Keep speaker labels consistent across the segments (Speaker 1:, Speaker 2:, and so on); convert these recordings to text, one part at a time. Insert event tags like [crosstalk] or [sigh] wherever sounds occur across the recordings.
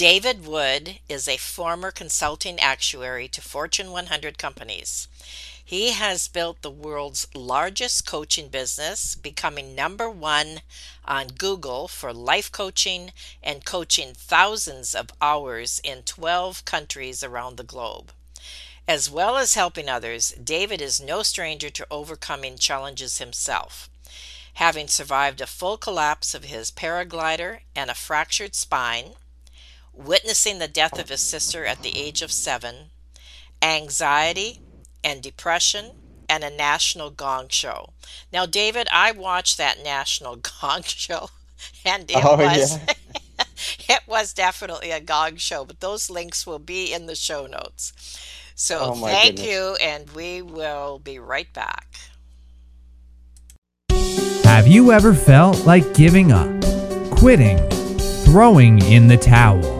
Speaker 1: David Wood is a former consulting actuary to Fortune 100 companies. He has built the world's largest coaching business, becoming number one on Google for life coaching and coaching thousands of hours in 12 countries around the globe. As well as helping others, David is no stranger to overcoming challenges himself. Having survived a full collapse of his paraglider and a fractured spine, witnessing the death of his sister at the age of seven, anxiety and depression, and a national gong show. Now, David, I watched that national [laughs] gong show, and it
Speaker 2: Oh
Speaker 1: was
Speaker 2: yeah. [laughs]
Speaker 1: it was definitely a gong show. But those links will be in the show notes. So
Speaker 2: Oh
Speaker 1: thank
Speaker 2: goodness.
Speaker 1: you, and we will be right back.
Speaker 3: Have you ever felt like giving up, quitting, throwing in the towel?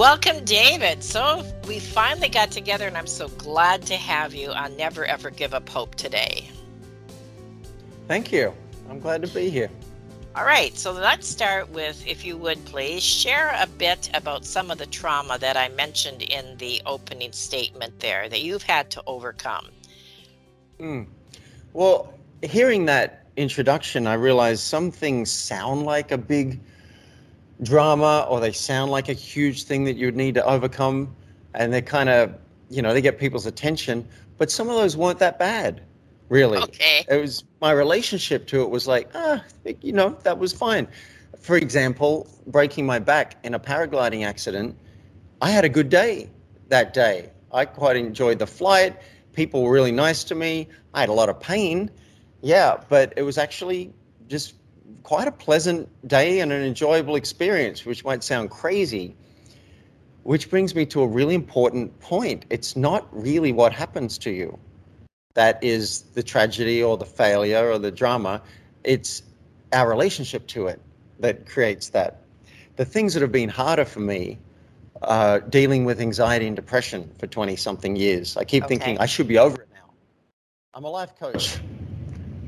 Speaker 1: Welcome, David. So we finally got together, and I'm so glad to have you on Never Ever Give Up Hope today.
Speaker 2: Thank you. I'm glad to be here.
Speaker 1: All right, so let's start with, if you would please, share a bit about some of the trauma that I mentioned in the opening statement there that you've had to overcome.
Speaker 2: Mm. Well, hearing that introduction, I realized some things sound like a big drama or they sound like a huge thing that you would need to overcome. And they kind of, you know, they get people's attention. But some of those weren't that bad, really.
Speaker 1: Okay.
Speaker 2: It was my relationship to it was like, ah, you know, that was fine. For example, breaking my back in a paragliding accident, I had a good day that day. I quite enjoyed the flight. People were really nice to me. I had a lot of pain. Yeah, but it was actually just quite a pleasant day and an enjoyable experience, which might sound crazy. Which brings me to a really important point. It's not really what happens to you that is the tragedy or the failure or the drama. It's our relationship to it that creates that. The things that have been harder for me, uh, dealing with anxiety and depression for 20 something years. I keep thinking I should be over it now. I'm a life coach.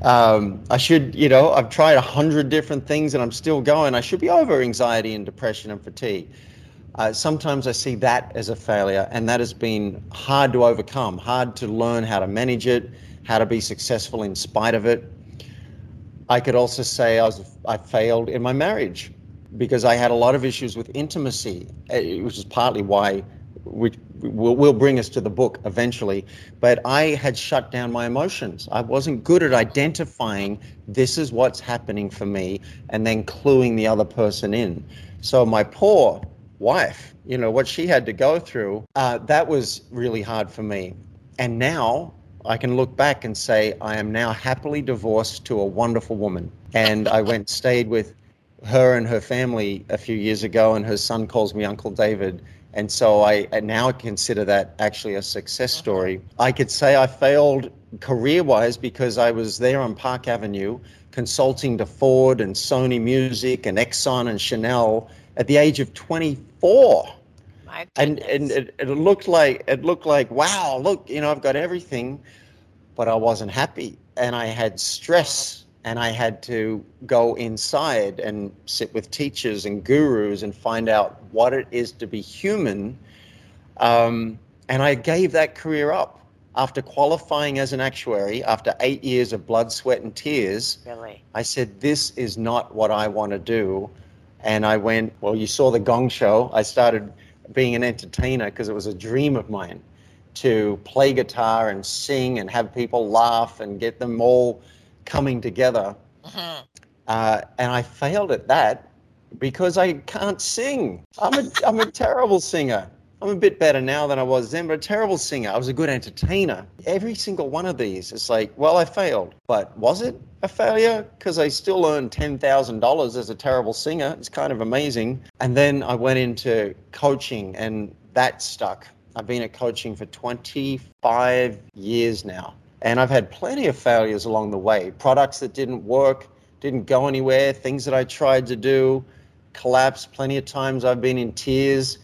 Speaker 2: Um, I should, you know, I've tried a hundred different things and I'm still going. I should be over anxiety and depression and fatigue. Uh, sometimes I see that as a failure, and that has been hard to overcome, hard to learn how to manage it, how to be successful in spite of it. I could also say I was I failed in my marriage because I had a lot of issues with intimacy, which is partly why which will, will bring us to the book eventually. But I had shut down my emotions. I wasn't good at identifying this is what's happening for me and then cluing the other person in. So my poor wife, you know, what she had to go through, uh, that was really hard for me. And now I can look back and say I am now happily divorced to a wonderful woman. And I went stayed with her and her family a few years ago, and her son calls me Uncle David. And so I, I now consider that actually a success story. I could say I failed career wise because I was there on Park Avenue consulting to Ford and Sony Music and Exxon and Chanel at the age of 24 and and it, it looked like it looked like wow look you know i've got everything. But i wasn't happy and i had stress and i had to go inside and sit with teachers and gurus and find out what it is to be human um, and i gave that career up after qualifying as an actuary after eight years of blood sweat and tears
Speaker 1: really.
Speaker 2: I said, This is not what I want to do. And I went, Well, you saw the gong show. I started being an entertainer because it was a dream of mine. to play guitar and sing and have people laugh and get them all coming together. Mm-hmm. Uh, and I failed at that because I can't sing. I'm a, I'm a terrible singer. I'm a bit better now than I was then, but a terrible singer. I was a good entertainer. Every single one of these, it's like, well, I failed. But was it a failure? Because I still earned $10,000 as a terrible singer. It's kind of amazing. And then I went into coaching, and that stuck. I've been at coaching for 25 years now. And I've had plenty of failures along the way. Products that didn't work, didn't go anywhere, things that I tried to do collapsed. Plenty of times I've been in tears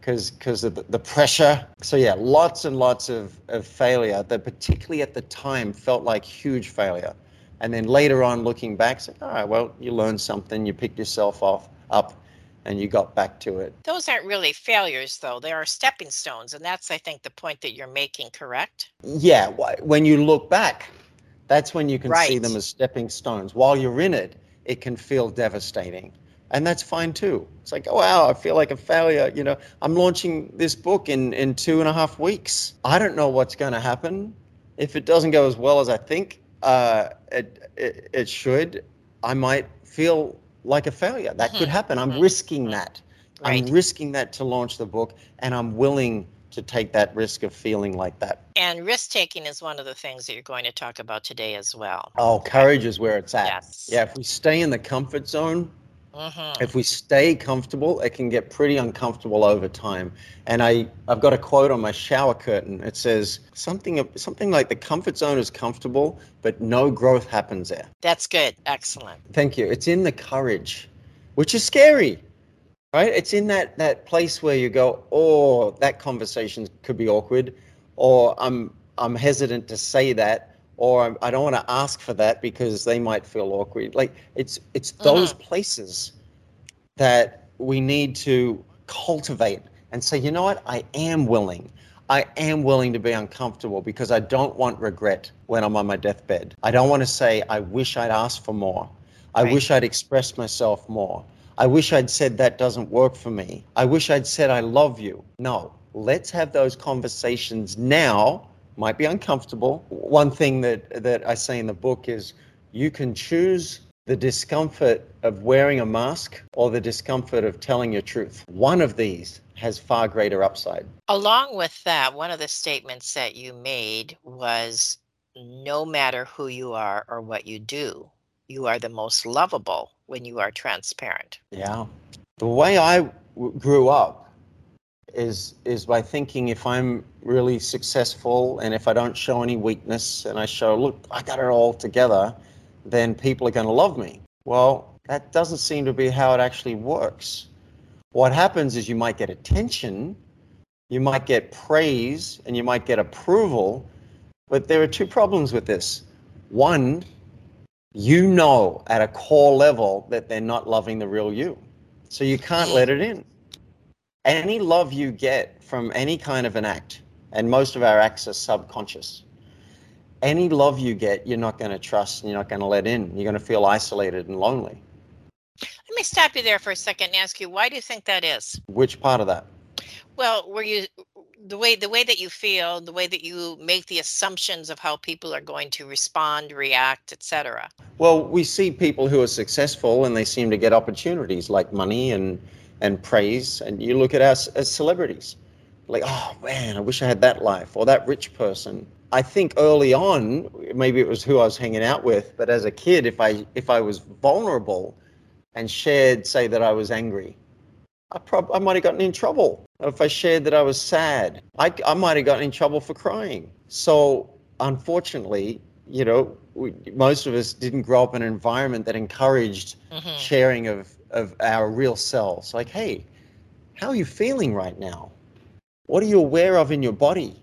Speaker 2: because of the, pressure. So yeah, lots and lots of, of failure that particularly at the time felt like huge failure. And then later on looking back, say, all right, well, you learned something, you picked yourself off up and you got back to it.
Speaker 1: Those aren't really failures though. They are stepping stones. And that's I think the point that you're making, correct?
Speaker 2: Yeah. When you look back, that's when you can right. see them as stepping stones. While you're in it, it can feel devastating and that's fine too. It's like, oh wow, I feel like a failure. You know, I'm launching this book in in two and a half weeks. I don't know what's going to happen. If it doesn't go as well as I think uh, it, it, it should, I might feel like a failure. That could mm-hmm. happen. I'm mm-hmm. risking mm-hmm. that. Right. I'm risking that to launch the book, and I'm willing to take that risk of feeling like that.
Speaker 1: And risk taking is one of the things that you're going to talk about today as well.
Speaker 2: Oh, courage is where it's at. Yes. Yeah, if we stay in the comfort zone, Mm-hmm. If we stay comfortable, it can get pretty uncomfortable over time. And I, I've got a quote on my shower curtain. It says something, something like the comfort zone is comfortable, but no growth happens there.
Speaker 1: That's good. Excellent.
Speaker 2: Thank you. It's in the courage, which is scary, right? It's in that, that place where you go, oh, that conversation could be awkward, or I'm, I'm hesitant to say that or I don't want to ask for that because they might feel awkward. Like it's it's those mm-hmm. places that we need to cultivate and say, you know what, I am willing. I am willing to be uncomfortable because I don't want regret when I'm on my deathbed. I don't want to say, I wish I'd asked for more. I right. wish I'd expressed myself more. I wish I'd said that doesn't work for me. I wish I'd said I love you. No, let's have those conversations now might be uncomfortable. One thing that, that I say in the book is you can choose the discomfort of wearing a mask or the discomfort of telling your truth. One of these has far greater upside.
Speaker 1: Along with that, one of the statements that you made was no matter who you are or what you do, you are the most lovable when you are transparent.
Speaker 2: Yeah. The way I w- grew up, is is by thinking if I'm really successful and if I don't show any weakness and I show look I got it all together, then people are going to love me. Well, that doesn't seem to be how it actually works. What happens is you might get attention, you might get praise, and you might get approval, but there are two problems with this. One, you know at a core level that they're not loving the real you. So you can't let it in any love you get from any kind of an act, and most of our acts are subconscious, any love you get, you're not going to trust and you're not going to let in. You're going to feel isolated and lonely.
Speaker 1: Let me stop you there for a second and ask you, why do you think that is?
Speaker 2: Which part of that?
Speaker 1: Well, were you the way the way that you feel, the way that you make the assumptions of how people are going to respond, react, etc.
Speaker 2: Well, we see people who are successful and they seem to get opportunities like money and and praise. And you look at us as celebrities, like, oh man, I wish I had that life or that rich person. I think early on, maybe it was who I was hanging out with, but as a kid, if I if I was vulnerable and shared, say that I was angry, I prob- I might have gotten in trouble. If I shared that I was sad, I, I might have gotten in trouble for crying. So unfortunately, you know, we, most of us didn't grow up in an environment that encouraged mm-hmm. sharing of of our real selves. Like, hey, how are you feeling right now? What are you aware of in your body?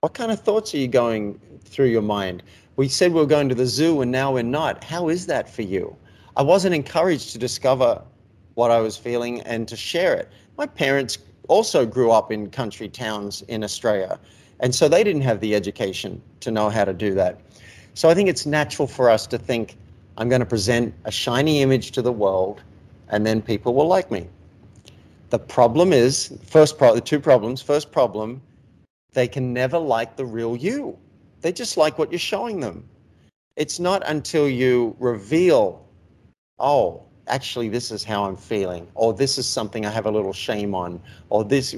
Speaker 2: What kind of thoughts are you going through your mind? We said we are going to the zoo and now we're not. How is that for you? I wasn't encouraged to discover what I was feeling and to share it. My parents also grew up in country towns in Australia, and so they didn't have the education to know how to do that. So I think it's natural for us to think, I'm going to present a shiny image to the world and then people will like me. The problem is first pro- the two problems. First problem, they can never like the real you. They just like what you're showing them. It's not until you reveal, oh, actually, this is how I'm feeling, or this is something I have a little shame on, or this.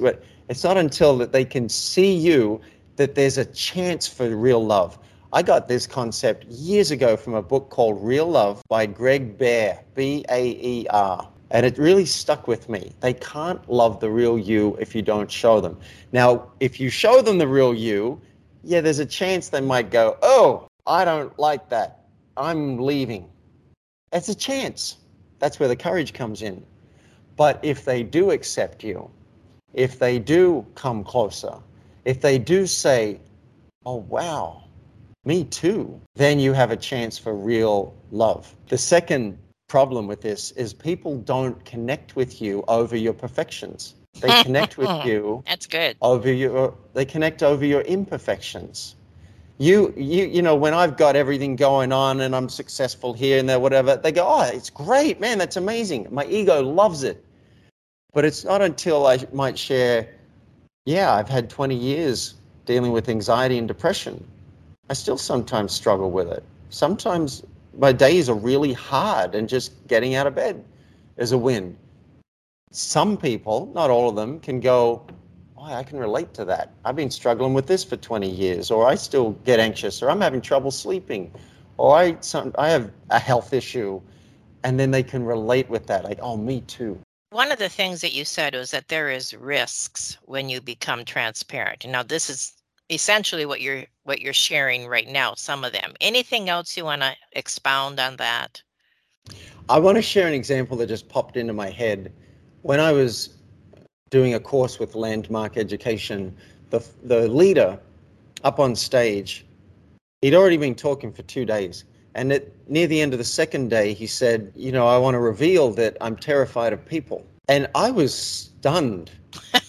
Speaker 2: It's not until that they can see you that there's a chance for real love. I got this concept years ago from a book called Real Love by Greg Baer, B A E R. And it really stuck with me. They can't love the real you if you don't show them. Now, if you show them the real you, yeah, there's a chance they might go, Oh, I don't like that. I'm leaving. It's a chance. That's where the courage comes in. But if they do accept you, if they do come closer, if they do say, Oh, wow, me too, then you have a chance for real love. The second problem with this is people don't connect with you over your perfections. They [laughs] connect with you.
Speaker 1: That's good.
Speaker 2: Over your, they connect over your imperfections. You, you, you know, when I've got everything going on and I'm successful here and there, whatever, they go, "Oh, it's great, man. That's amazing." My ego loves it, but it's not until I might share, "Yeah, I've had 20 years dealing with anxiety and depression." I still sometimes struggle with it. Sometimes my days are really hard and just getting out of bed is a win. Some people, not all of them, can go, oh, I can relate to that. I've been struggling with this for 20 years, or I still get anxious, or I'm having trouble sleeping, or I, some, I have a health issue. And then they can relate with that, like, oh, me too.
Speaker 1: One of the things that you said was that there is risks when you become transparent. Now, this is essentially what you're what you're sharing right now some of them. Anything else you want to expound on that?
Speaker 2: I want to share an example that just popped into my head. When i was doing a course with landmark education the the leader up on stage he'd already been talking for two days. And at, near the end of the second day he said you know i want to reveal that i'm terrified of people. And i was stunned [laughs]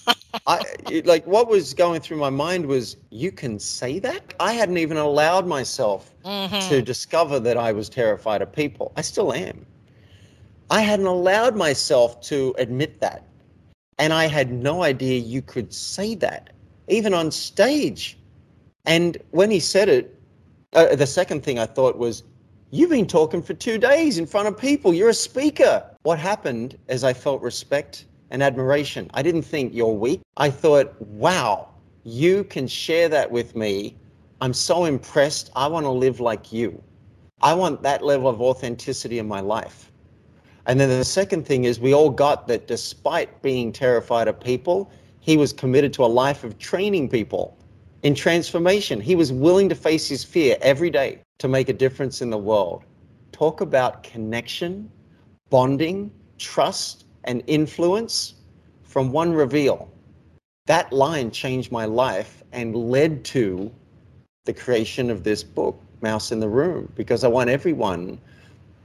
Speaker 2: I like what was going through my mind was you can say that. I hadn't even allowed myself mm-hmm. to discover that I was terrified of people. I still am. I hadn't allowed myself to admit that. And I had no idea you could say that, even on stage. And when he said it, uh, the second thing I thought was, You've been talking for two days in front of people. You're a speaker. What happened as I felt respect and admiration. I didn't think you're weak. I thought, wow, you can share that with me. I'm so impressed. I want to live like you. I want that level of authenticity in my life. And then the second thing is, we all got that despite being terrified of people, he was committed to a life of training people in transformation. He was willing to face his fear every day to make a difference in the world. Talk about connection, bonding, trust, and influence from one reveal. That line changed my life and led to the creation of this book, Mouse in the Room, because I want everyone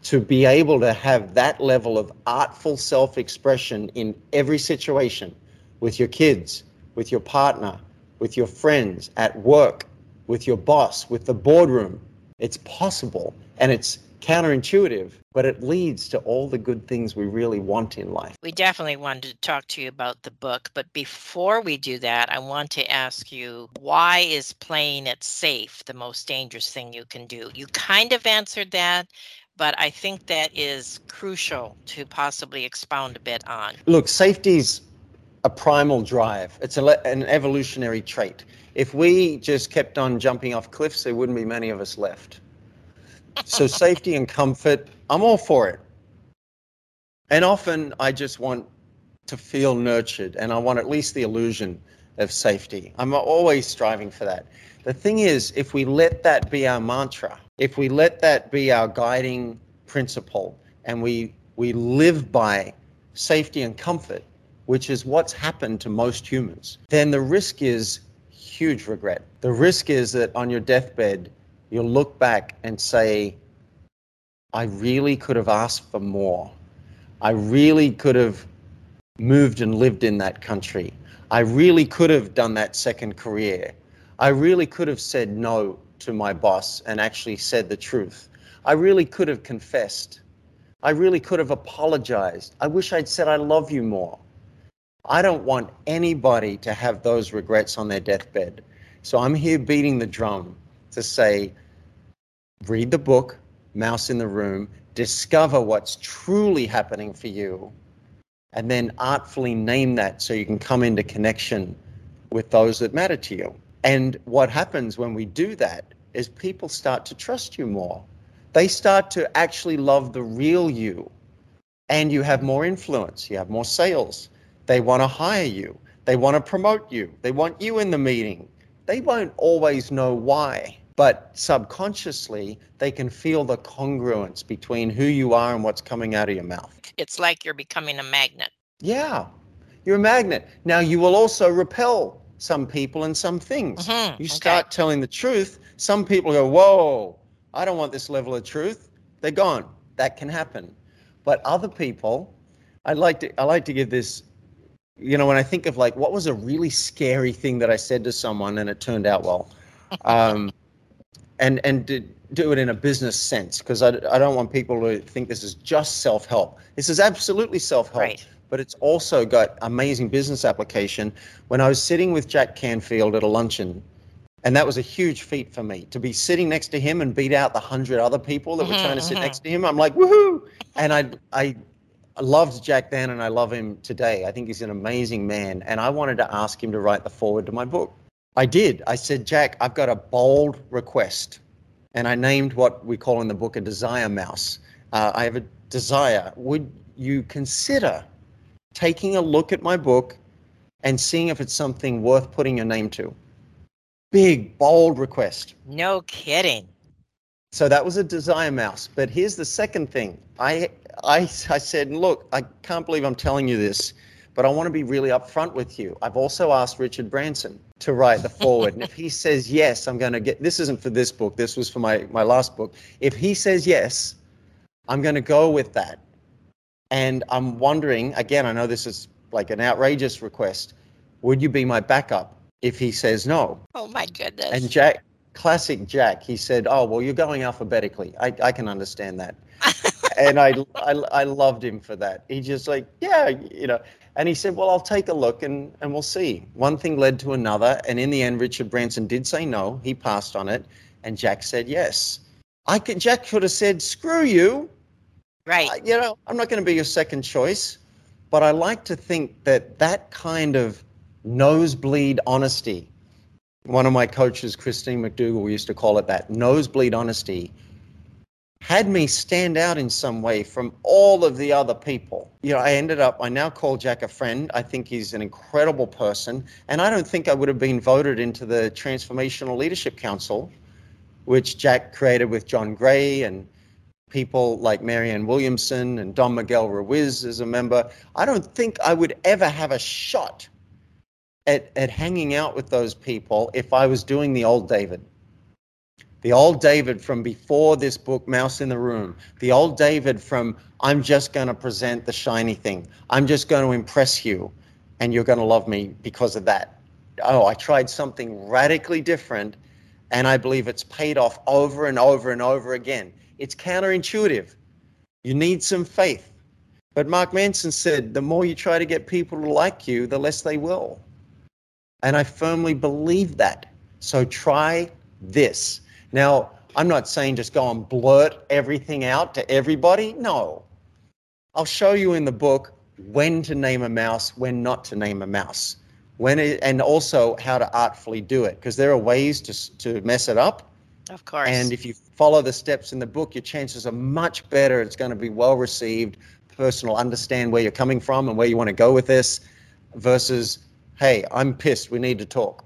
Speaker 2: to be able to have that level of artful self expression in every situation with your kids, with your partner, with your friends, at work, with your boss, with the boardroom. It's possible and it's counterintuitive, but it leads to all the good things we really want in life.
Speaker 1: We definitely wanted to talk to you about the book, but before we do that, I want to ask you why is playing it safe the most dangerous thing you can do? You kind of answered that, but I think that is crucial to possibly expound a bit on.
Speaker 2: Look, safety's a primal drive. It's a, an evolutionary trait. If we just kept on jumping off cliffs, there wouldn't be many of us left so safety and comfort, I'm all for it. And often I just want to feel nurtured and I want at least the illusion of safety. I'm always striving for that. The thing is, if we let that be our mantra, if we let that be our guiding principle and we we live by safety and comfort, which is what's happened to most humans, then the risk is huge regret. The risk is that on your deathbed, you'll look back and say, I really could have asked for more. I really could have moved and lived in that country. I really could have done that second career. I really could have said no to my boss and actually said the truth. I really could have confessed. I really could have apologized. I wish I'd said I love you more. I don't want anybody to have those regrets on their deathbed. So I'm here beating the drum to say, read the book, Mouse in the Room, discover what's truly happening for you, and then artfully name that so you can come into connection with those that matter to you. And what happens when we do that is people start to trust you more. They start to actually love the real you. And you have more influence, you have more sales. They want to hire you, they want to promote you, they want you in the meeting. They won't always know why, but subconsciously, they can feel the congruence between who you are and what's coming out of your mouth.
Speaker 1: It's like you're becoming a magnet.
Speaker 2: Yeah, you're a magnet. Now, you will also repel some people and some things.
Speaker 1: Mhm,
Speaker 2: You
Speaker 1: okay.
Speaker 2: start telling the truth, some people go, Whoa, I don't want this level of truth. They're gone. That can happen. But other people, I like to I like to give this, you know, when I think of like what was a really scary thing that I said to someone and it turned out well. [laughs] Um, and and to do it in a business sense because I, I don't want people to think this is just self-help. This is absolutely self-help
Speaker 1: Right.
Speaker 2: but it's also got amazing business application. When I was sitting with Jack Canfield at a luncheon, and that was a huge feat for me to be sitting next to him and beat out the hundred other people that were trying to sit
Speaker 1: mhm.
Speaker 2: next to him. I'm like, woohoo! And I, I loved Jack then, and I love him today. I think he's an amazing man, and I wanted to ask him to write the foreword to my book. I did. I said, Jack, I've got a bold request, and I named what we call in the book a desire mouse. Uh, I have a desire. Would you consider taking a look at my book and seeing if it's something worth putting your name to? Big, bold request.
Speaker 1: No kidding.
Speaker 2: So that was a desire mouse. But here's the second thing. I, I, I said, look, I can't believe I'm telling you this, but I want to be really upfront with you. I've also asked Richard Branson to write the foreword. and if he says yes, I'm going to get this isn't for this book. This was for my, my last book. If he says yes, I'm going to go with that. And I'm wondering, again, I know this is like an outrageous request. Would you be my backup if he says no?
Speaker 1: Oh my goodness.
Speaker 2: And Jack, classic Jack, he said, "Oh well, you're going alphabetically. I, I can understand that." [laughs] and I, I I loved him for that. He just like, yeah, you know. And he said, "Well, I'll take a look and and we'll see." One thing led to another, and in the end, Richard Branson did say no. He passed on it, and Jack said yes. I could. Jack could have said, "Screw you."
Speaker 1: right.
Speaker 2: I- you know, I'm not going to be your second choice, but I like to think that that kind of nosebleed honesty, one of my coaches, Christine McDougall, used to call it that nosebleed honesty, had me stand out in some way from all of the other people. You know, I ended up, I now call Jack a friend. I think he's an incredible person. And I don't think I would have been voted into the Transformational Leadership Council, which Jack created with John Gray and people like Marianne Williamson and Don Miguel Ruiz as a member. I don't think I would ever have a shot at, at hanging out with those people if I was doing the old David. The old David from before this book, Mouse in the Room. The old David from, I'm just going to present the shiny thing. I'm just going to impress you, and you're going to love me because of that. Oh, I tried something radically different, and I believe it's paid off over and over and over again. It's counterintuitive. You need some faith. But Mark Manson said, the more you try to get people to like you, the less they will. And I firmly believe that. So try this. Now, I'm not saying just go and blurt everything out to everybody. No. I'll show you in the book when to name a mouse, when not to name a mouse. When it, and also how to artfully do it because there are ways to to mess it up
Speaker 1: Of course.
Speaker 2: and if you follow the steps in the book, your chances are much better. It's going to be well received. Person will understand where you're coming from and where you want to go with this versus, hey, I'm pissed. We need to talk.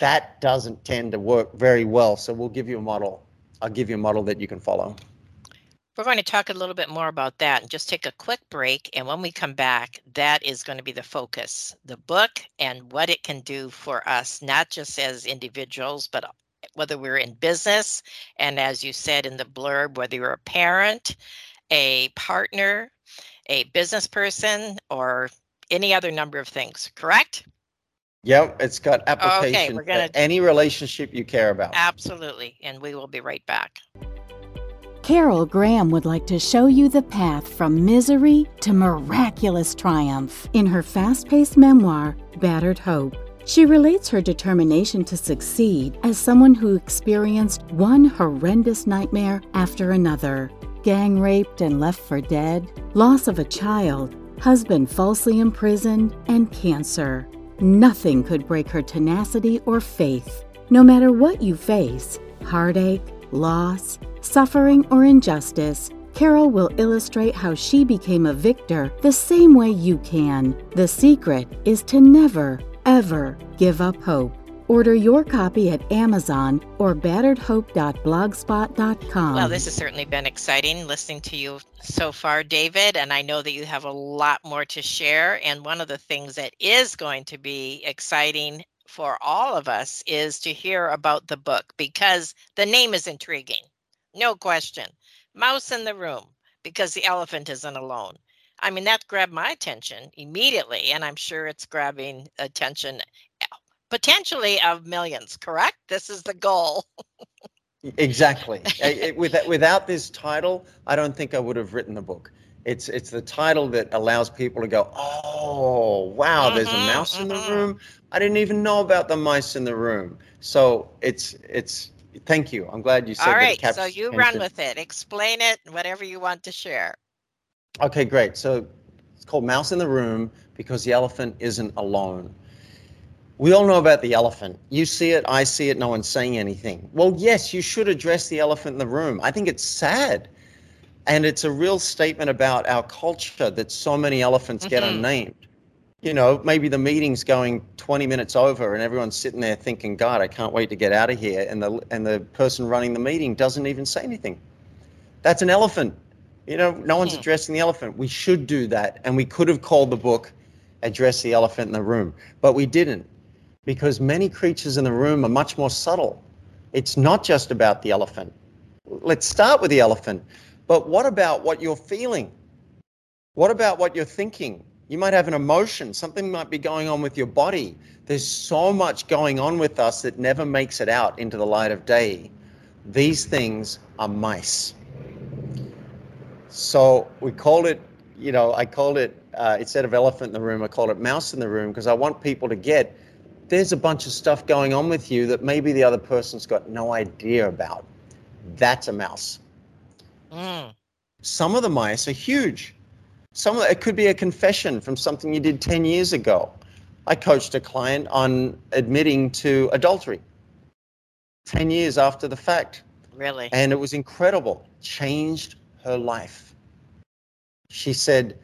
Speaker 2: That doesn't tend to work very well. So we'll give you a model. I'll give you a model that you can follow.
Speaker 1: We're going to talk a little bit more about that and just take a quick break. And when we come back, that is going to be the focus the book and what it can do for us, not just as individuals, but whether we're in business. And as you said in the blurb, whether you're a parent, a partner, a business person, or any other number of things, correct?
Speaker 2: Yep, it's got application
Speaker 1: we're gonna-
Speaker 2: for any relationship you care about.
Speaker 1: Absolutely. And we will be right back.
Speaker 4: Carol Graham would like to show you the path from misery to miraculous triumph in her fast paced memoir, Battered Hope. She relates her determination to succeed as someone who experienced one horrendous nightmare after another gang raped and left for dead, loss of a child, husband falsely imprisoned, and cancer. Nothing could break her tenacity or faith. No matter what you face heartache, loss, suffering, or injustice Carol will illustrate how she became a victor the same way you can. The secret is to never, ever give up hope. Order your copy at Amazon or batteredhope.blogspot.com.
Speaker 1: Well, this has certainly been exciting listening to you so far, David, and I know that you have a lot more to share. And one of the things that is going to be exciting for all of us is to hear about the book because the name is intriguing. No question mouse in the room because the elephant isn't alone. I mean, that grabbed my attention immediately, and I'm sure it's grabbing attention potentially of millions, correct? This is the goal.
Speaker 2: exactly. [laughs] without, without this title, I don't think I would have written the book. It's it's the title that allows people to go, oh wow, mm-hmm, there's a mm-hmm, mouse mm-hmm. in the mm-hmm. room. I didn't even know about the mice in the room. So it's it's Thank you. I'm glad you said
Speaker 1: All right, so you run with it. Explain it, whatever you want to share.
Speaker 2: Okay, great. So it's called Mouse in the Room because the elephant isn't alone. We all know about the elephant. You see it, I see it, no one's saying anything. Well, yes, you should address the elephant in the room. I think it's sad. And it's a real statement about our culture that so many elephants mm-hmm. get unnamed you know, maybe the meeting's going 20 minutes over and everyone's sitting there thinking, God, I can't wait to get out of here. And the, and the person running the meeting doesn't even say anything. That's an elephant. You know, no one's hmm. addressing the elephant. We should do that. And we could have called the book Address the Elephant in the Room, but we didn't because many creatures in the room are much more subtle. It's not just about the elephant. Let's start with the elephant. But what about what you're feeling? What about what you're thinking? You might have an emotion, something might be going on with your body. There's so much going on with us that never makes it out into the light of day. These things are mice. So we called it, you know, I called it, uh, instead of elephant in the room, I called it mouse in the room because I want people to get there's a bunch of stuff going on with you that maybe the other person's got no idea about. That's a mouse. Mm. Some of the mice are huge. Some it could be a confession from something you did 10 years ago. I coached a client on admitting to adultery 10 years after the fact.
Speaker 1: Really?
Speaker 2: And it was incredible. Changed her life. She said,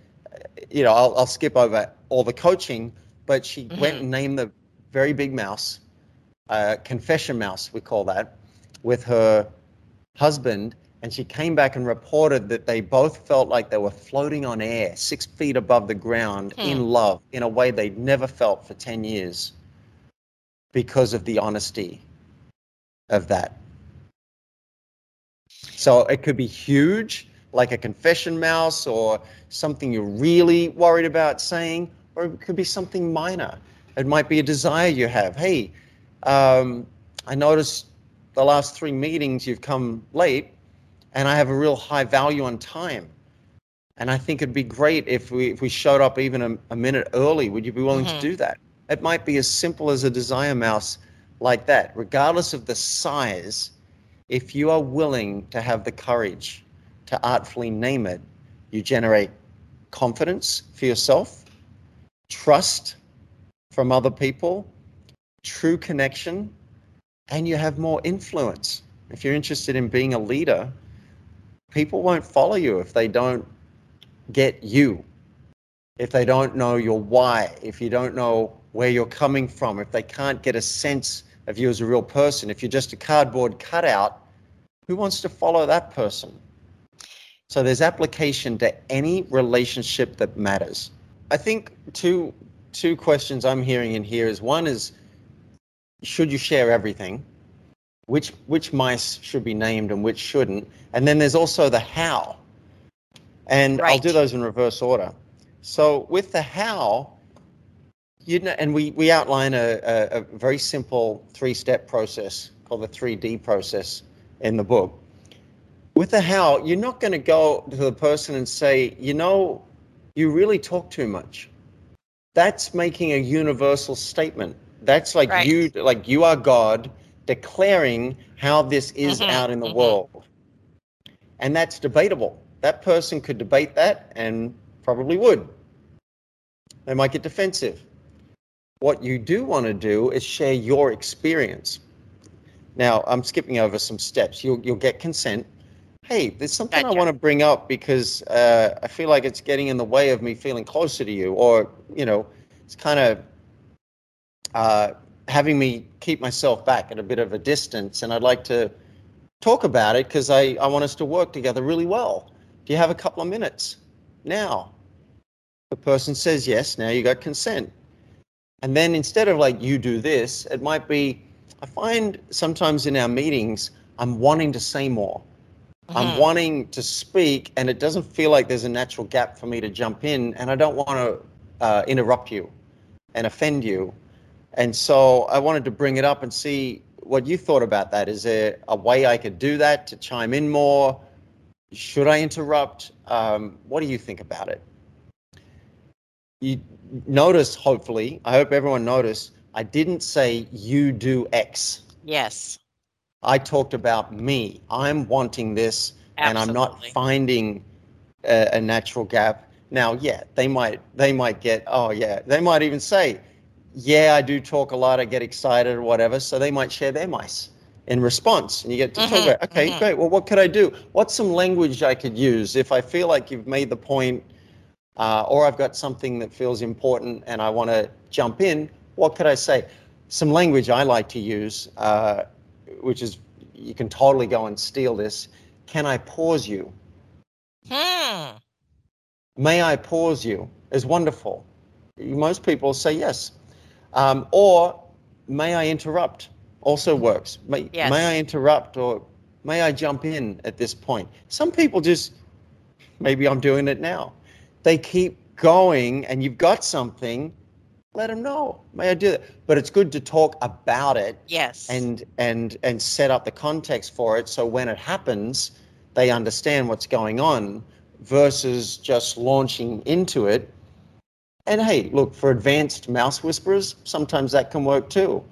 Speaker 2: you know, I'll, I'll skip over all the coaching, but she mm-hmm. went and named the very big mouse, uh, confession mouse, we call that, with her husband and she came back and reported that they both felt like they were floating on air, six feet above the ground, hmm. in love, in a way they'd never felt for 10 years because of the honesty of that. So it could be huge, like a confession mouse, or something you're really worried about saying, or it could be something minor. It might be a desire you have. Hey, um, I noticed the last three meetings you've come late and I have a real high value on time. And I think it'd be great if we if we showed up even a, a minute early. Would you be willing mm-hmm. to do that? It might be as simple as a desire mouse like that, regardless of the size. If you are willing to have the courage to artfully name it, you generate confidence for yourself, trust from other people, true connection, and you have more influence. If you're interested in being a leader, people won't follow you if they don't get you, if they don't know your why, if you don't know where you're coming from, if they can't get a sense of you as a real person, if you're just a cardboard cutout, who wants to follow that person? So there's application to any relationship that matters. I think two two questions I'm hearing in here is one is should you share everything? which which mice should be named and which shouldn't, and then there's also the how. And right. I'll do those in reverse order. So with the how, you know, and we we outline a, a, a very simple three-step process called the 3D process in the book. With the how, you're not going to go to the person and say, you know, you really talk too much. That's making a universal statement That's like
Speaker 1: Right.
Speaker 2: you, like you are God declaring how this is
Speaker 1: Mhm,
Speaker 2: out in the
Speaker 1: mhm.
Speaker 2: world, and that's debatable. That person could debate that and probably would. They might get defensive. What you do want to do is share your experience. Now, I'm skipping over some steps. You'll you'll get consent. Hey, there's something I want to bring up because uh, I feel like it's getting in the way of me feeling closer to you, or you know, it's kind of uh, having me keep myself back at a bit of a distance, and I'd like to talk about it because I, I want us to work together really well. Do you have a couple of minutes now? The person says yes. Now you got consent. And then instead of like you do this, it might be I find sometimes in our meetings I'm wanting to say more. I'm
Speaker 1: Mhm.
Speaker 2: wanting to speak, and it doesn't feel like there's a natural gap for me to jump in, and I don't want to uh, interrupt you and offend you. And so I wanted to bring it up and see what you thought about that. Is there a way I could do that to chime in more? Should I interrupt? Um, what do you think about it? You notice, hopefully, I hope everyone noticed, I didn't say you do X.
Speaker 1: Yes.
Speaker 2: I talked about me. I'm wanting this, and I'm not finding a, a natural gap. Now, yeah, they might they might get oh yeah, they might even say, yeah, I do talk a lot. I get excited or whatever. So they might share their mice in response, and you get to talk
Speaker 1: Mhm,
Speaker 2: about okay,
Speaker 1: mhm.
Speaker 2: great. Well, what could I do? What's some language I could use if I feel like you've made the point, uh, or I've got something that feels important and I want to jump in? What could I say? Some language I like to use. Uh, which is you can totally go and steal this. Can I pause you?
Speaker 1: Hmm.
Speaker 2: May I pause you? Is wonderful. Most people say yes. Um, or may I interrupt? Also works. May,
Speaker 1: Yes.
Speaker 2: may I interrupt or may I jump in at this point? Some people just, maybe I'm doing it now. They keep going and you've got something, let them know. May I do that? But it's good to talk about it
Speaker 1: Yes.
Speaker 2: and and and set up the context for it so when it happens they understand what's going on versus just launching into it and hey look for advanced mouse whisperers sometimes that can work too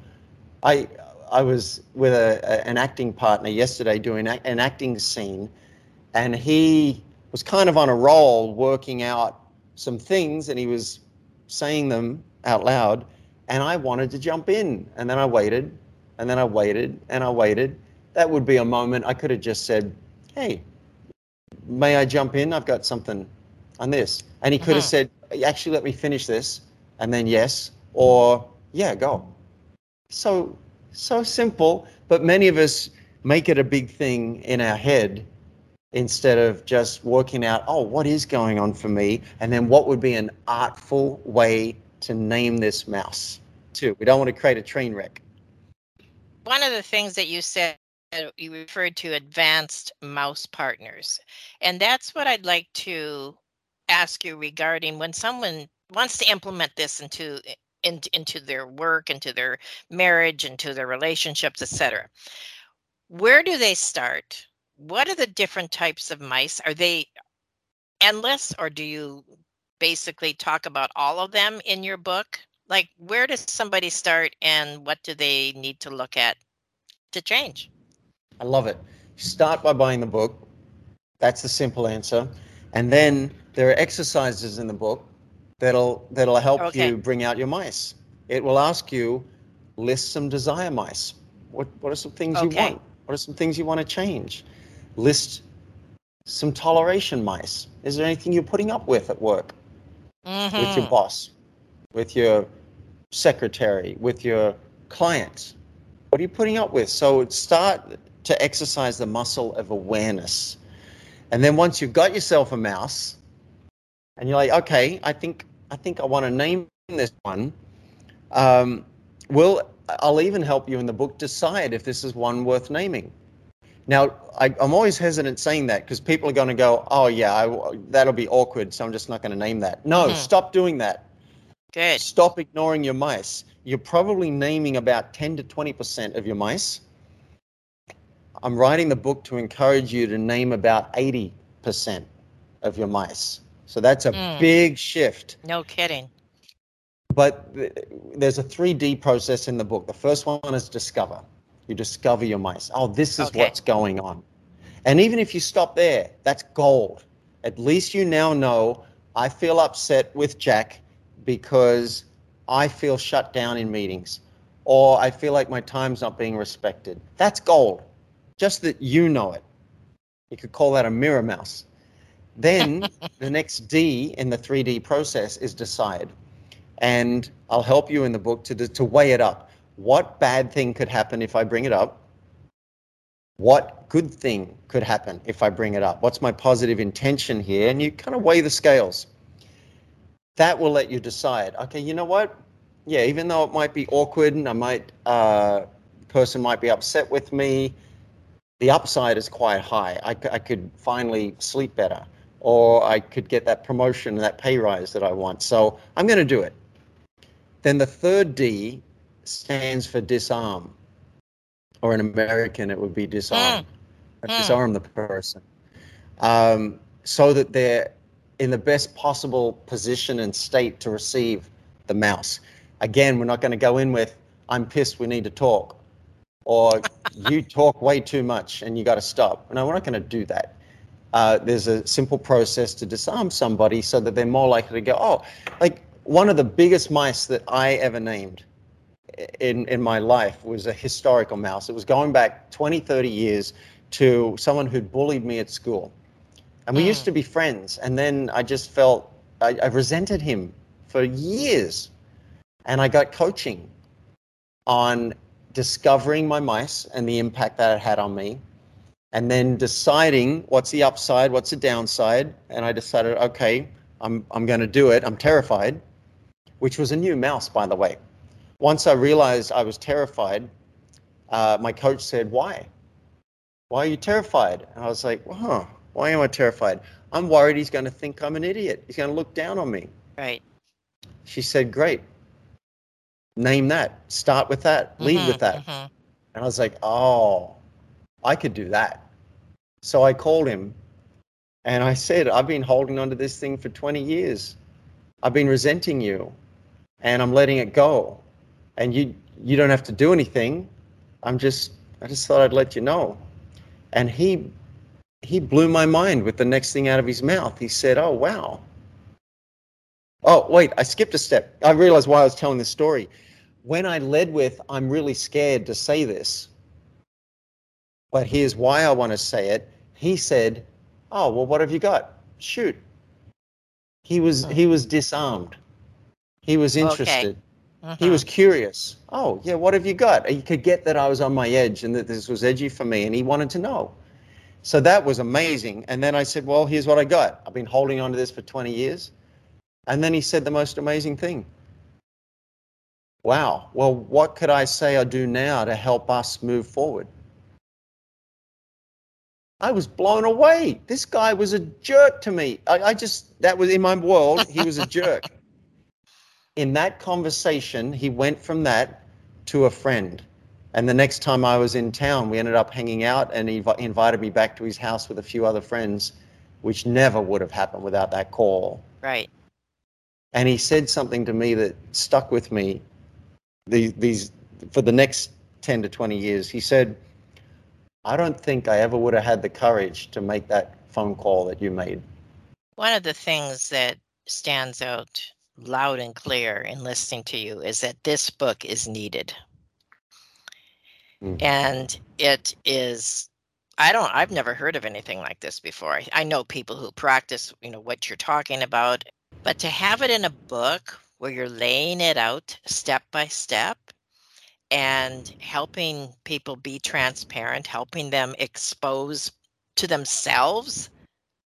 Speaker 2: i i was with a, a- an acting partner yesterday doing a- an acting scene and he was kind of on a roll working out some things and he was saying them out loud and i wanted to jump in and then i waited and then I waited and I waited. That would be a moment I could have just said, Hey, may I jump in? I've got something on this. And he could have
Speaker 1: Mhm.
Speaker 2: said, Actually, let me finish this. And then yes, or yeah, go. So, so simple. But many of us make it a big thing in our head instead of just working out, oh, what is going on for me? And then what would be an artful way to name this mouse, too? We don't want to create a train wreck.
Speaker 1: one of the things that you said you referred to advanced mouse partners and that's what i'd like to ask you regarding when someone wants to implement this into into, into their work into their marriage into their relationships etc where do they start what are the different types of mice are they endless or do you basically talk about all of them in your book like where does somebody start and what do they need to look at to change
Speaker 2: I love it. Start by buying the book. That's the simple answer. And then there are exercises in the book that'll that'll help
Speaker 1: Okay.
Speaker 2: you bring out your mice. It will ask you list some desire mice. What what are some things you want? What are some things you want to change? List some toleration mice. Is there anything you're putting up with at work? With your
Speaker 1: Mhm.
Speaker 2: boss, with your secretary, with your clients? What are you putting up with? So start to exercise the muscle of awareness. And then once you've got yourself a mouse and you're like, okay, I think I think I want to name this one. Um, well, I'll even help you in the book decide if this is one worth naming. Now, I, I'm always hesitant saying that because people are going to go, oh, yeah, I, that'll be awkward, so I'm just not going to name that. No,
Speaker 1: Mhm.
Speaker 2: stop doing that.
Speaker 1: Good.
Speaker 2: Stop ignoring your mice. You're probably naming about 10 to 20% of your mice. I'm writing the book to encourage you to name about 80% of your mice. So that's a
Speaker 1: Mm.
Speaker 2: big shift.
Speaker 1: No kidding.
Speaker 2: but th- there's a 3D process in the book. The first one is discover. You discover your mice. Oh, this is
Speaker 1: Okay.
Speaker 2: what's going on. And even if you stop there, that's gold. At least you now know I feel upset with Jack because I feel shut down in meetings or I feel like my time's not being respected. That's gold. Just that you know it. You could call that a mirror mouse. Then [laughs] the next D in the 3D process is decide. And I'll help you in the book to, to weigh it up. What bad thing could happen if I bring it up? What good thing could happen if I bring it up? What's my positive intention here? And you kind of weigh the scales. That will let you decide. Okay, you know what? Yeah, even though it might be awkward and I might, uh, person might be upset with me, the upside is quite high. I, I could finally sleep better, or I could get that promotion, and that pay rise that I want. So I'm going to do it. Then the third D stands for disarm, or in American it would be disarm.
Speaker 1: Mm.
Speaker 2: Disarm the person, um, so that they're in the best possible position and state to receive the mouse. Again, we're not going to go in with "I'm pissed, we need to talk," or "You [laughs] talk way too much and you got to stop." No, we're not going to do that. Uh, there's a simple process to disarm somebody so that they're more likely to go, "Oh, like one of the biggest mice that I ever named in in my life was a historical mouse. It was going back 20, 30 years to someone who'd bullied me at school. And we used to be friends. And then I just felt I, I resented him for years. And I got coaching on discovering my mice and the impact that it had on me. And then deciding what's the upside, what's the downside. And I decided, okay, I'm, I'm going to do it. I'm terrified, which was a new mouse, by the way. Once I realized I was terrified, uh, my coach said, Why? Why are you terrified? And I was like, well, huh, why am I terrified? I'm worried he's going to think I'm an idiot. He's going to look down on me.
Speaker 1: Right.
Speaker 2: She said, Great. Name that. Start with that. Lead with that.
Speaker 1: mhm.
Speaker 2: And I was like, Oh, I could do that. So I called him and I said, I've been holding on to this thing for 20 years. I've been resenting you and I'm letting it go. And you you don't have to do anything. I'm just I just thought I'd let you know. And he he blew my mind with the next thing out of his mouth. He said, "Oh, wow." Oh, wait, I skipped a step. I realized why I was telling this story. When I led with, I'm really scared to say this, but here's why I want to say it. He said, "Oh, well, what have you got? Shoot." He was he was disarmed. He was
Speaker 1: Okay.
Speaker 2: Interested. He was curious. Oh, yeah, what have you got? He could get that I was on my edge and that this was edgy for me, and he wanted to know. So that was amazing. And then I said, Well, here's what I got. I've been holding on to this for 20 years. And then he said the most amazing thing. Wow. Well, what could I say or do now to help us move forward? I was blown away. This guy was a jerk to me. I, I just, that was in my world, he was a jerk. In that conversation, he went from that to a friend. And the next time I was in town, we ended up hanging out and he invi- invited me back to his house with a few other friends, which never would have happened without that call.
Speaker 1: Right.
Speaker 2: And he said something to me that stuck with me the, these, for the next 10 to 20 years. He said, I don't think I ever would have had the courage to make that phone call that you made.
Speaker 1: One of the things that stands out loud and clear in listening to you is that this book is needed.
Speaker 2: Mm.
Speaker 1: And it is I don't I've never heard of anything like this before. I, I know people who practice, you know, what you're talking about, but to have it in a book where you're laying it out step by step and helping people be transparent, helping them expose to themselves,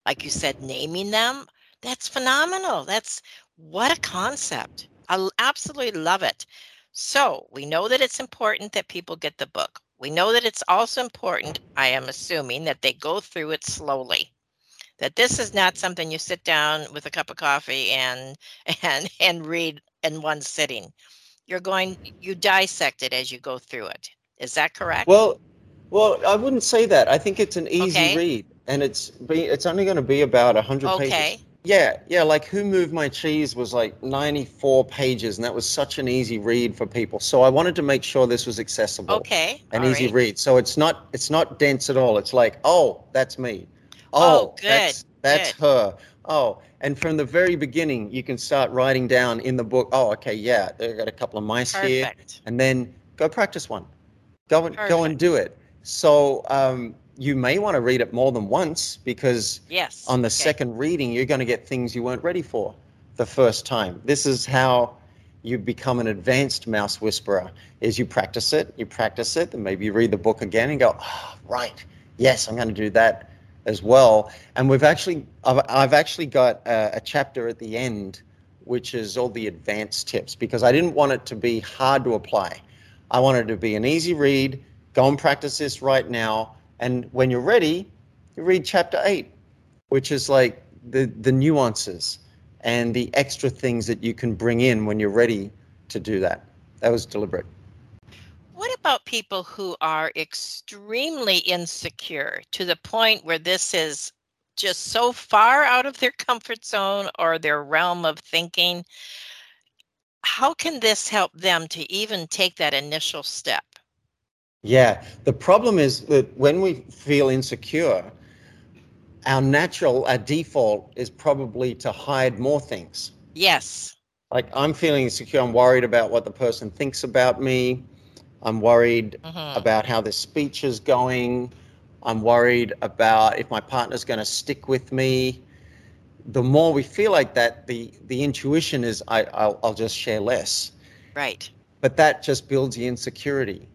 Speaker 1: like you said, naming them, that's phenomenal. That's what a concept. I absolutely love it. So we know that it's important that people get the book. We know that it's also important, I am assuming, that they go through it slowly. That this is not something you sit down with a cup of coffee and [laughs] and and read in one sitting. You're going you dissect it as you go through it. Is that correct?
Speaker 2: Well, well, I wouldn't say that. I think it's an easy
Speaker 1: Okay.
Speaker 2: read, and it's be, it's only going to be about hundred
Speaker 1: Okay.
Speaker 2: pages. Yeah, yeah, like Who Moved My Cheese was like 94 pages, and that was such an easy read for people. So I wanted to make sure this was accessible.
Speaker 1: Okay.
Speaker 2: An
Speaker 1: all
Speaker 2: easy
Speaker 1: right.
Speaker 2: read. So it's not it's not dense at all. It's like, oh, that's me.
Speaker 1: Oh, good,
Speaker 2: That's, that's
Speaker 1: good.
Speaker 2: her. Oh, and from the very beginning, you can start writing down in the book. Oh, okay, yeah, they got a couple of mice here,
Speaker 1: Perfect.
Speaker 2: and then go practice one. Go and go and do it. So um, you may want to read it more than once because
Speaker 1: Yes.
Speaker 2: on the
Speaker 1: okay.
Speaker 2: second reading, you're going to get things you weren't ready for the first time. This is how you become an advanced mouse whisperer is you practice it, you practice it, and maybe you read the book again and go, oh, right, yes, I'm going to do that as well. And we've actually, I've, I've actually got a, a chapter at the end, which is all the advanced tips because I didn't want it to be hard to apply. I wanted it to be an easy read. Go and practice this right now. And when you're ready, you read chapter eight, which is like the, the nuances and the extra things that you can bring in when you're ready to do that. That was deliberate.
Speaker 1: What about people who are extremely insecure to the point where this is just so far out of their comfort zone or their realm of thinking? How can this help them to even take that initial step?
Speaker 2: Yeah, the problem is that when we feel insecure, our natural, our default is probably to hide more things.
Speaker 1: Yes.
Speaker 2: Like I'm feeling insecure, I'm worried about what the person thinks about me. I'm worried
Speaker 1: Mhm.
Speaker 2: about how this speech is going. I'm worried about if my partner's going to stick with me. The more we feel like that, the the intuition is I I'll, I'll just share less.
Speaker 1: Right.
Speaker 2: But that just builds the insecurity.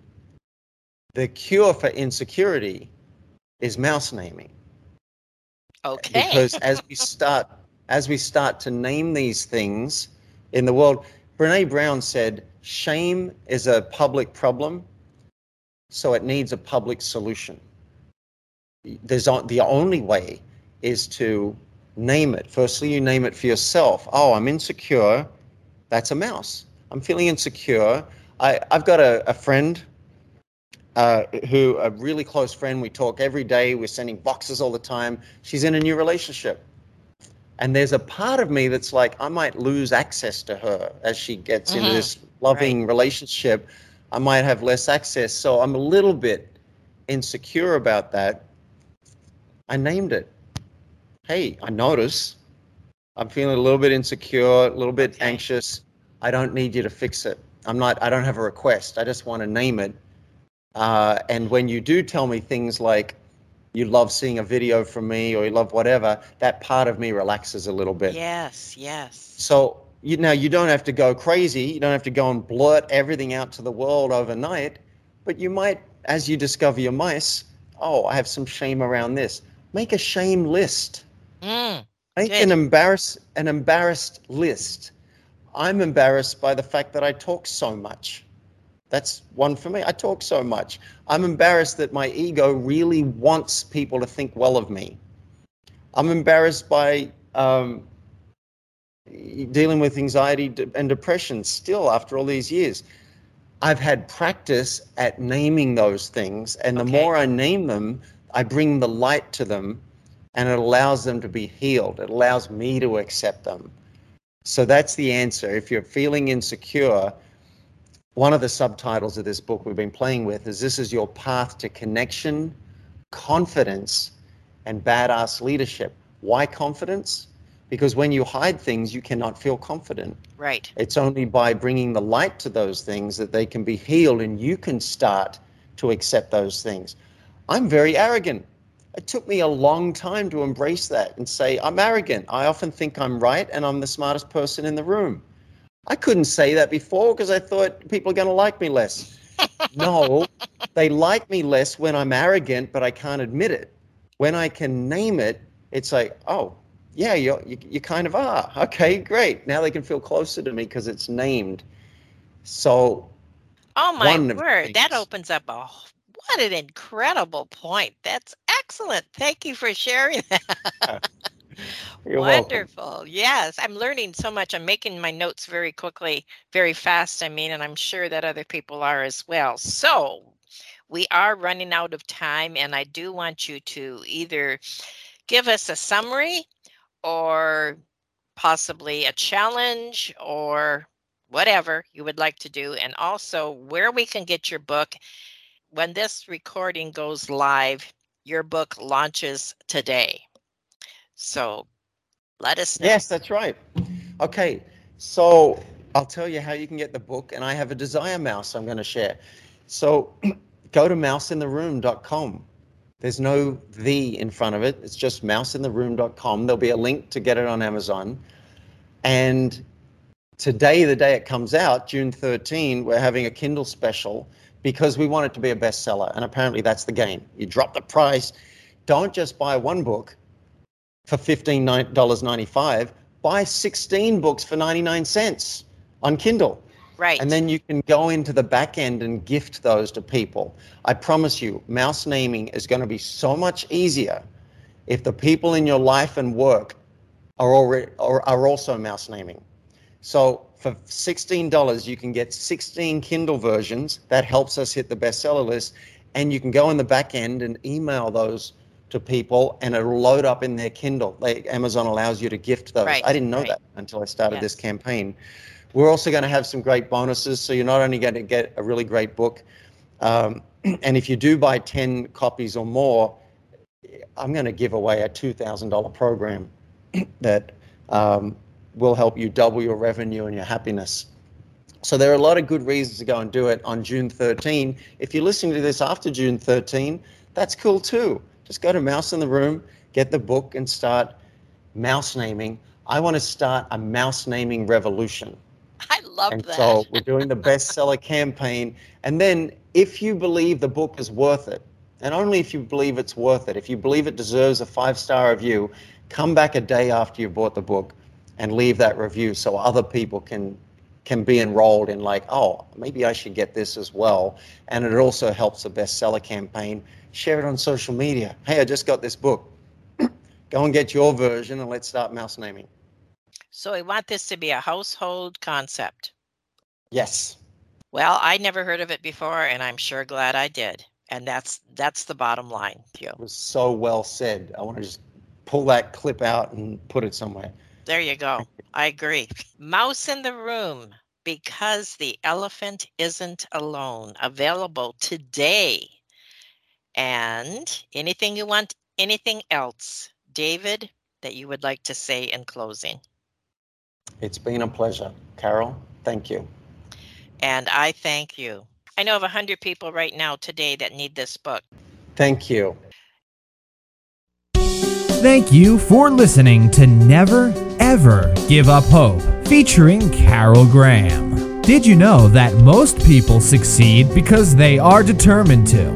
Speaker 2: The cure for insecurity is mouse naming.
Speaker 1: Okay.
Speaker 2: because as we [laughs] start as we start to name these things in the world brene brown said shame is a public problem so it needs a public solution. There's the only way is to name it. Firstly you name it for yourself. Oh i'm insecure. That's a mouse. I'm feeling insecure. I, i've got a, a friend uh, who a really close friend. We talk every day. We're sending boxes all the time. She's in a new relationship, and there's a part of me that's like, I might lose access to her as she gets into
Speaker 1: Mhm.
Speaker 2: this loving relationship. I might have less access, so I'm a little bit insecure about that. I named it. Hey, I notice. I'm feeling a little bit insecure, a little bit
Speaker 1: Okay.
Speaker 2: anxious. I don't need you to fix it. I'm not. I don't have a request. I just want to name it. Uh, and when you do tell me things like you love seeing a video from me or you love whatever, that part of me relaxes a little bit.
Speaker 1: yes. Yes.
Speaker 2: So you now you don't have to go crazy. You don't have to go and blurt everything out to the world overnight. But you might, as you discover your mice, oh, I have some shame around this. Make a shame list.
Speaker 1: Mm.
Speaker 2: Make
Speaker 1: Good.
Speaker 2: an embarrass an embarrassed list. I'm embarrassed by the fact that I talk so much. That's one for me. I talk so much. I'm embarrassed that my ego really wants people to think well of me. I'm embarrassed by um, dealing with anxiety and depression still after all these years. I've had practice at naming those things, and the
Speaker 1: Okay.
Speaker 2: more I name them, I bring the light to them, and it allows them to be healed. It allows me to accept them. So that's the answer. If you're feeling insecure, one of the subtitles of this book we've been playing with is This is Your Path to Connection, Confidence, and Badass Leadership. Why confidence? Because when you hide things, you cannot feel confident.
Speaker 1: Right.
Speaker 2: It's only by bringing the light to those things that they can be healed and you can start to accept those things. I'm very arrogant. It took me a long time to embrace that and say, I'm arrogant. I often think I'm right and I'm the smartest person in the room. I couldn't say that before because I thought people are going to like me less. [laughs] no, they like me less when I'm arrogant, but I can't admit it. When I can name it, it's like, oh, yeah, you're, you you kind of are. Okay, great. Now they can feel closer to me because it's named. So
Speaker 1: Oh my word. That opens up a what an incredible point. That's excellent. Thank you for sharing [laughs] that.
Speaker 2: You're welcome.
Speaker 1: Wonderful. Yes, I'm learning so much. I'm making my notes very quickly, very fast, I mean, and I'm sure that other people are as well. So, we are running out of time, and I do want you to either give us a summary or possibly a challenge or whatever you would like to do, and also where we can get your book. When this recording goes live, your book launches today. So let us know.
Speaker 2: Yes, that's right. Okay, so I'll tell you how you can get the book, and I have a desire mouse I'm going to share. So [clears throat] go to mouseintheroom.com. There's no the in front of it. It's just mouseintheroom.com. There'll be a link to get it on Amazon. And today, the day it comes out, June 13, we're having a Kindle special because we want it to be a bestseller. And apparently, that's the game. You drop the price. Don't just buy one book for $15.95. Buy 16 books for 99 cents on Kindle.
Speaker 1: Right.
Speaker 2: And then you can go into the back end and gift those to people. I promise you, mouse naming is going to be so much easier if the people in your life and work are already are, are also mouse naming. So for $16, you can get 16 Kindle versions. That helps us hit the bestseller list. And you can go in the back end and email those to people and it'll load up in their Kindle. They, Amazon allows you to gift those.
Speaker 1: Right,
Speaker 2: I didn't know
Speaker 1: right.
Speaker 2: that until I started this campaign. We're also going to have some great bonuses. So you're not only going to get a really great book, um, [clears throat] and if you do buy 10 copies or more, I'm going to give away a $2,000 program [clears throat] that um, will help you double your revenue and your happiness. So there are a lot of good reasons to go and do it on June 13. If you're listening to this after June 13, that's cool too. Just go to Mouse in the Room, get the book, and start mouse naming. I want to start a mouse naming revolution.
Speaker 1: I love
Speaker 2: And
Speaker 1: that.
Speaker 2: so we're doing the bestseller campaign. And then if you believe the book is worth it, and only if you believe it's worth it, if you believe it deserves a five star review, come back a day after you bought the book and leave that review so other people can can be enrolled in like, oh, maybe I should get this as well. And it also helps the bestseller campaign. Share it on social media. Hey, I just got this book. Go and get your version and let's start mouse naming.
Speaker 1: so we want this to be a household concept.
Speaker 2: Yes.
Speaker 1: Well, I never heard of it before, and I'm sure glad I did. And that's that's the bottom line, Hugh.
Speaker 2: was so well said. I want to just pull that clip out and put it somewhere.
Speaker 1: There you go. I agree. Mouse in the room because the elephant isn't alone. Available today. And anything you want, anything else, David, that you would like to say in closing?
Speaker 2: It's been a pleasure. Carol, thank you.
Speaker 1: And I thank you. I know of 100 people right now today that need this book.
Speaker 2: Thank you.
Speaker 3: Thank you for listening to Never Ever Give Up Hope, featuring Carol Graham. Did you know that most people succeed because they are determined to?